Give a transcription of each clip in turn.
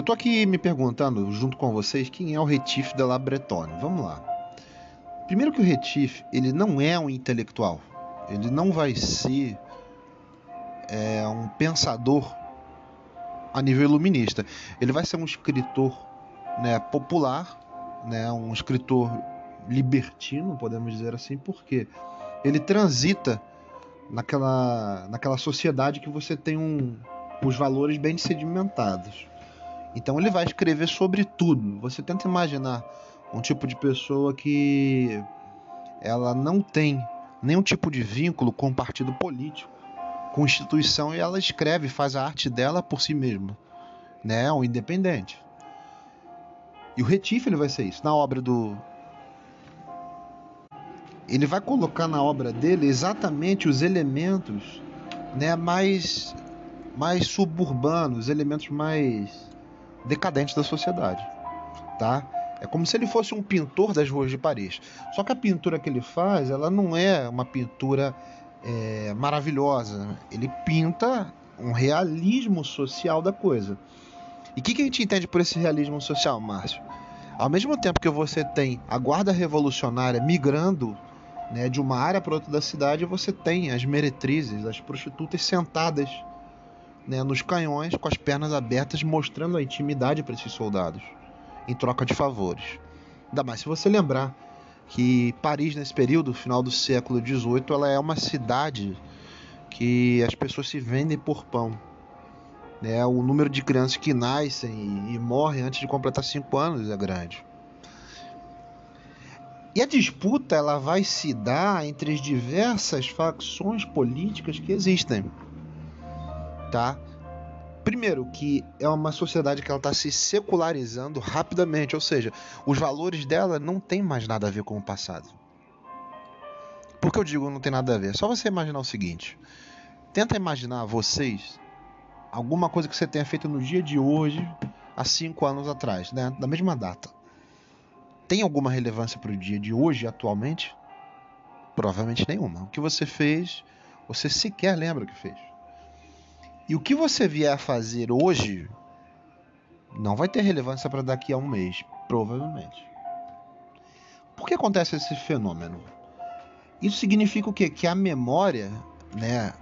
eu tô aqui me perguntando, junto com vocês, quem é o Retief de la Bretonne. Vamos lá. Primeiro que o Retief, ele não é um intelectual. Ele não vai ser é, um pensador a nível iluminista. Ele vai ser um escritor né, popular, né, um escritor libertino, podemos dizer assim, porque ele transita naquela, naquela sociedade que você tem um, os valores bem sedimentados. Então ele vai escrever sobre tudo. Você tenta imaginar um tipo de pessoa que ela não tem nenhum tipo de vínculo com o partido político, com instituição, e ela escreve, faz a arte dela por si mesma, né? Um independente. E o Retife ele vai ser isso. Na obra do ele vai colocar na obra dele exatamente os elementos né, mais, mais suburbanos, elementos mais decadentes da sociedade. Tá? É como se ele fosse um pintor das ruas de Paris. Só que a pintura que ele faz, ela não é uma pintura é, maravilhosa. Ele pinta um realismo social da coisa. E o que, que a gente entende por esse realismo social, Márcio? Ao mesmo tempo que você tem a guarda revolucionária migrando né, de uma área para outra da cidade, você tem as meretrizes, as prostitutas sentadas né, nos canhões com as pernas abertas, mostrando a intimidade para esses soldados, em troca de favores. Ainda mais se você lembrar que Paris, nesse período, final do século XVIII, ela é uma cidade que as pessoas se vendem por pão. Né? O número de crianças que nascem e morrem antes de completar 5 anos é grande. E a disputa ela vai se dar entre as diversas facções políticas que existem, tá? Primeiro que é uma sociedade que ela está se secularizando rapidamente, ou seja, os valores dela não tem mais nada a ver com o passado. Por que eu digo não tem nada a ver? É só você imaginar o seguinte: tenta imaginar vocês alguma coisa que você tenha feito no dia de hoje, há cinco anos atrás, né? Da mesma data tem alguma relevância para o dia de hoje, atualmente? Provavelmente nenhuma. O que você fez, você sequer lembra o que fez. E o que você vier a fazer hoje não vai ter relevância para daqui a um mês, provavelmente. Por que acontece esse fenômeno? Isso significa o quê? Que a memória, né,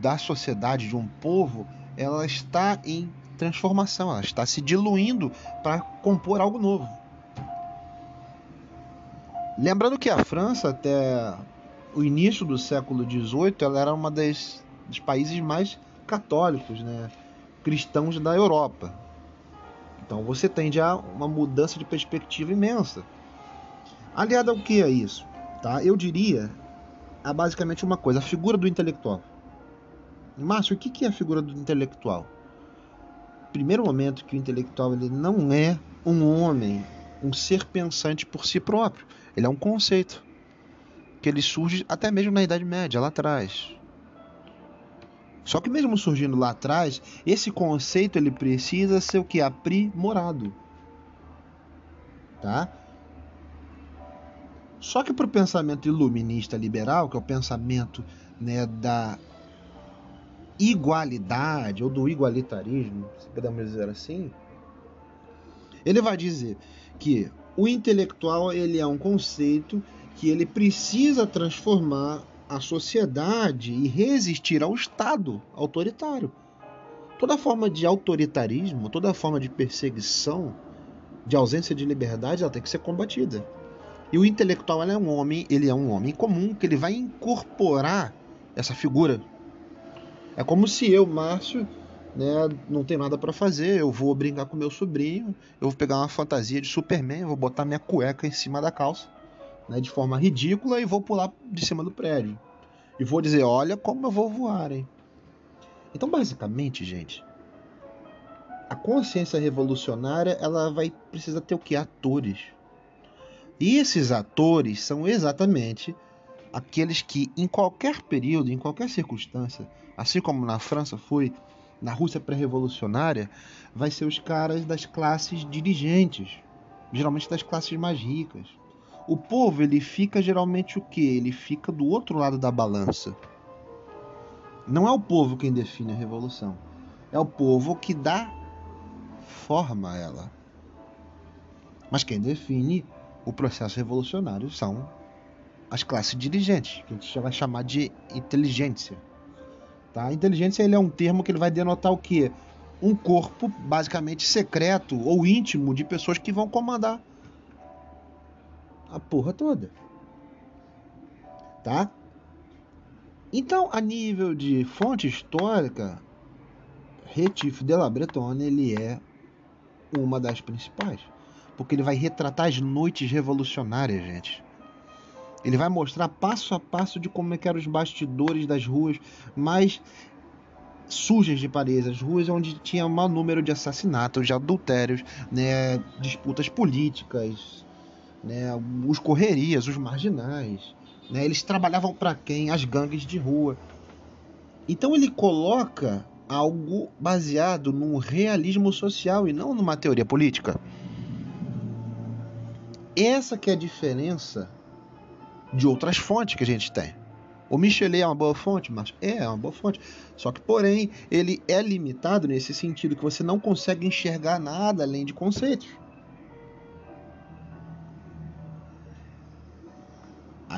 da sociedade de um povo, ela está em transformação, ela está se diluindo para compor algo novo. Lembrando que a França, até o início do século XVIII, ela era uma das, dos países mais católicos, né, cristãos da Europa. Então você tem já uma mudança de perspectiva imensa. Aliado ao que é isso? Tá? Eu diria a basicamente uma coisa, a figura do intelectual. Márcio, o que é a figura do intelectual? Primeiro momento que o intelectual ele não é um homem, um ser pensante por si próprio. Ele é um conceito que ele surge até mesmo na Idade Média, lá atrás. Só que mesmo surgindo lá atrás, esse conceito ele precisa ser o que aprimorado, tá? Só que para o pensamento iluminista liberal, que é o pensamento né, da igualdade ou do igualitarismo, se podemos dizer assim, ele vai dizer que o intelectual ele é um conceito que ele precisa transformar a sociedade e resistir ao Estado autoritário. Toda forma de autoritarismo, toda forma de perseguição, de ausência de liberdade, ela tem que ser combatida. E o intelectual é um homem, ele é um homem comum que ele vai incorporar essa figura. É como se eu, Márcio, né, não tem nada para fazer, eu vou brincar com meu sobrinho, eu vou pegar uma fantasia de Superman, vou botar minha cueca em cima da calça, né, de forma ridícula e vou pular de cima do prédio. E vou dizer, olha como eu vou voar, hein? Então, basicamente, gente, a consciência revolucionária, ela vai precisar ter o que atores. E esses atores são exatamente aqueles que em qualquer período, em qualquer circunstância, assim como na França foi na Rússia pré-revolucionária, vai ser os caras das classes dirigentes, geralmente das classes mais ricas. O povo ele fica geralmente o que? Ele fica do outro lado da balança. Não é o povo quem define a revolução, é o povo que dá forma ela. Mas quem define o processo revolucionário são as classes dirigentes, que a gente vai chamar de inteligência. Tá? Inteligência ele é um termo que ele vai denotar o quê? Um corpo basicamente secreto ou íntimo de pessoas que vão comandar a porra toda. Tá? Então, a nível de fonte histórica, Retif de la Bretonne ele é uma das principais, porque ele vai retratar as noites revolucionárias, gente. Ele vai mostrar passo a passo de como é que eram os bastidores das ruas mais sujas de Paris, as ruas onde tinha um maior número de assassinatos, de adultérios, né, disputas políticas, né, os correrias, os marginais. Né, eles trabalhavam para quem? As gangues de rua. Então ele coloca algo baseado num realismo social e não numa teoria política. Essa que é a diferença de outras fontes que a gente tem. O Michelet é uma boa fonte, mas é, é uma boa fonte. Só que, porém, ele é limitado nesse sentido que você não consegue enxergar nada além de conceitos.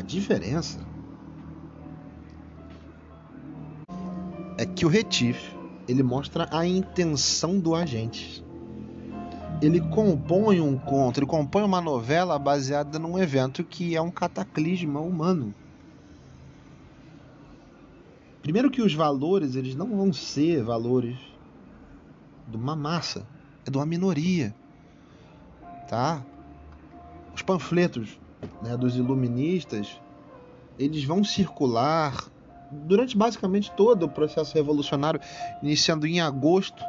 A diferença é que o Retif ele mostra a intenção do agente. Ele compõe um conto, ele compõe uma novela baseada num evento que é um cataclisma humano. Primeiro que os valores, eles não vão ser valores de uma massa, é de uma minoria. Tá? Os panfletos né, dos iluministas, eles vão circular durante basicamente todo o processo revolucionário, iniciando em agosto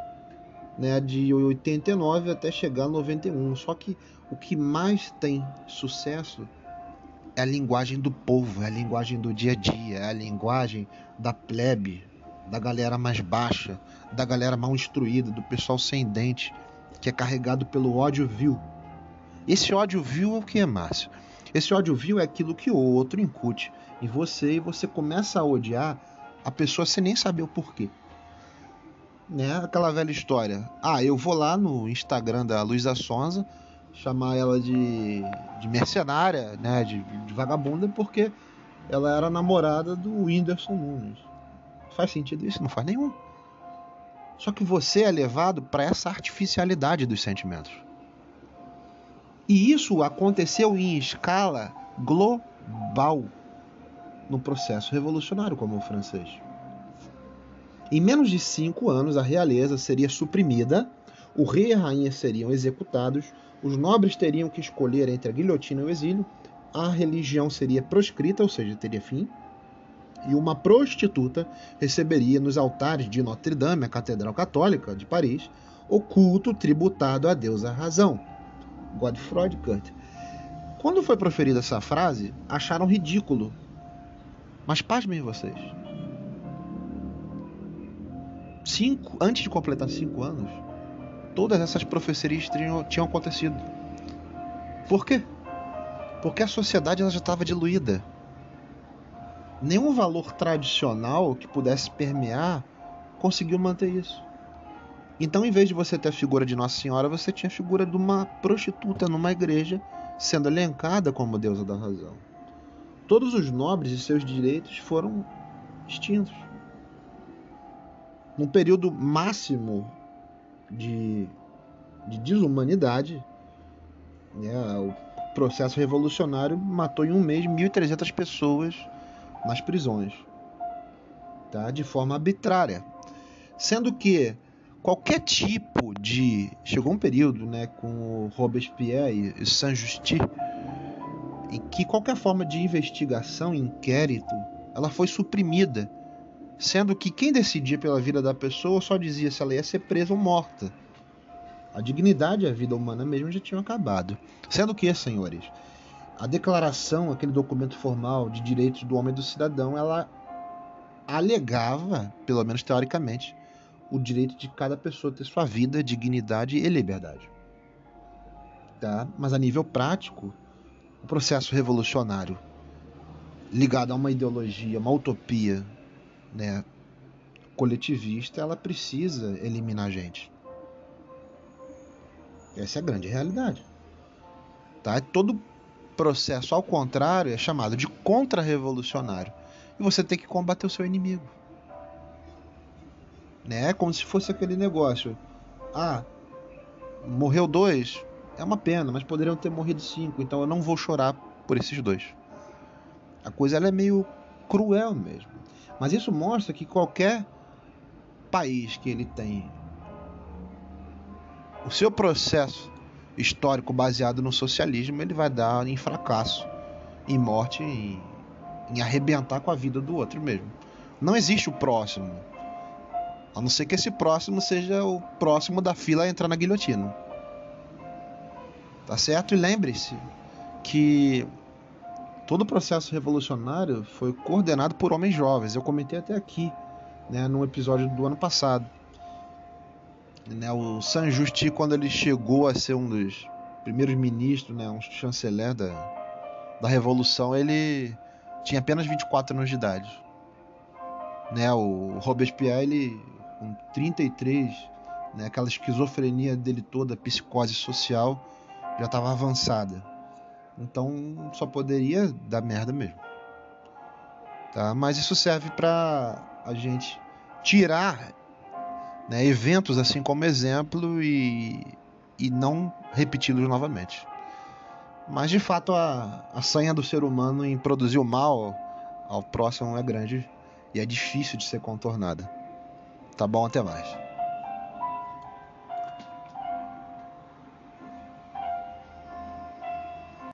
né, de 89 até chegar a 91. Só que o que mais tem sucesso é a linguagem do povo, é a linguagem do dia a dia, é a linguagem da plebe, da galera mais baixa, da galera mal instruída, do pessoal sem dente, que é carregado pelo ódio vil. Esse ódio vil é o que é, Márcio? Esse ódio vil é aquilo que o outro incute em você e você começa a odiar a pessoa sem nem saber o porquê. Né? Aquela velha história. Ah, eu vou lá no Instagram da Luísa Sonza chamar ela de, de mercenária, né? De, de vagabunda, porque ela era namorada do Whindersson Nunes. Faz sentido isso? Não faz nenhum. Só que você é levado para essa artificialidade dos sentimentos. E isso aconteceu em escala global no processo revolucionário como o francês. Em menos de cinco anos, a realeza seria suprimida, o rei e a rainha seriam executados, os nobres teriam que escolher entre a guilhotina e o exílio, a religião seria proscrita, ou seja, teria fim, e uma prostituta receberia nos altares de Notre Dame, a Catedral Católica de Paris, o culto tributado à deusa razão, Godfrey Kurt. Quando foi proferida essa frase, acharam ridículo. Mas pasmem vocês. Cinco, antes de completar cinco anos, todas essas profecias tinham, tinham acontecido. Por quê? Porque a sociedade ela já estava diluída. Nenhum valor tradicional que pudesse permear conseguiu manter isso. Então, em vez de você ter a figura de Nossa Senhora, você tinha a figura de uma prostituta numa igreja sendo elencada como deusa da razão. Todos os nobres e seus direitos foram extintos. Num período máximo de, de desumanidade, né, o processo revolucionário matou em um mês 1.300 pessoas nas prisões, tá? de forma arbitrária. Sendo que qualquer tipo de. Chegou um período né, com Robespierre e Saint-Just em que qualquer forma de investigação, inquérito, ela foi suprimida, sendo que quem decidia pela vida da pessoa só dizia se ela ia ser presa ou morta. A dignidade e a vida humana mesmo já tinham acabado. Sendo que, senhores, a declaração, aquele documento formal de direitos do homem e do cidadão, ela alegava, pelo menos teoricamente, o direito de cada pessoa ter sua vida, dignidade e liberdade. Tá? Mas a nível prático, o processo revolucionário ligado a uma ideologia, uma utopia, né, coletivista, ela precisa eliminar a gente. Essa é a grande realidade. Tá? Todo processo ao contrário é chamado de contra-revolucionário. E você tem que combater o seu inimigo. Né? É como se fosse aquele negócio. Ah, morreu dois, é uma pena, mas poderiam ter morrido cinco, então eu não vou chorar por esses dois. A coisa ela é meio cruel mesmo. Mas isso mostra que qualquer país que ele tem o seu processo histórico baseado no socialismo, ele vai dar em fracasso, em morte, em, em arrebentar com a vida do outro mesmo. Não existe o próximo. A não ser que esse próximo seja o próximo da fila a entrar na guilhotina. Tá certo? E lembre-se que todo o processo revolucionário foi coordenado por homens jovens. Eu comentei até aqui, né, no episódio do ano passado. Né, o San Justi, quando ele chegou a ser um dos primeiros ministros, né, um chanceler da, da Revolução, ele tinha apenas 24 anos de idade. Né, o Robespierre, ele, com 33, né, aquela esquizofrenia dele toda, psicose social, já estava avançada. Então só poderia dar merda mesmo. Tá? Mas isso serve para a gente tirar né, eventos assim como exemplo e, e não repeti-los novamente. Mas de fato a, a sanha do ser humano em produzir o mal ao próximo é grande e é difícil de ser contornada. Tá bom, até mais.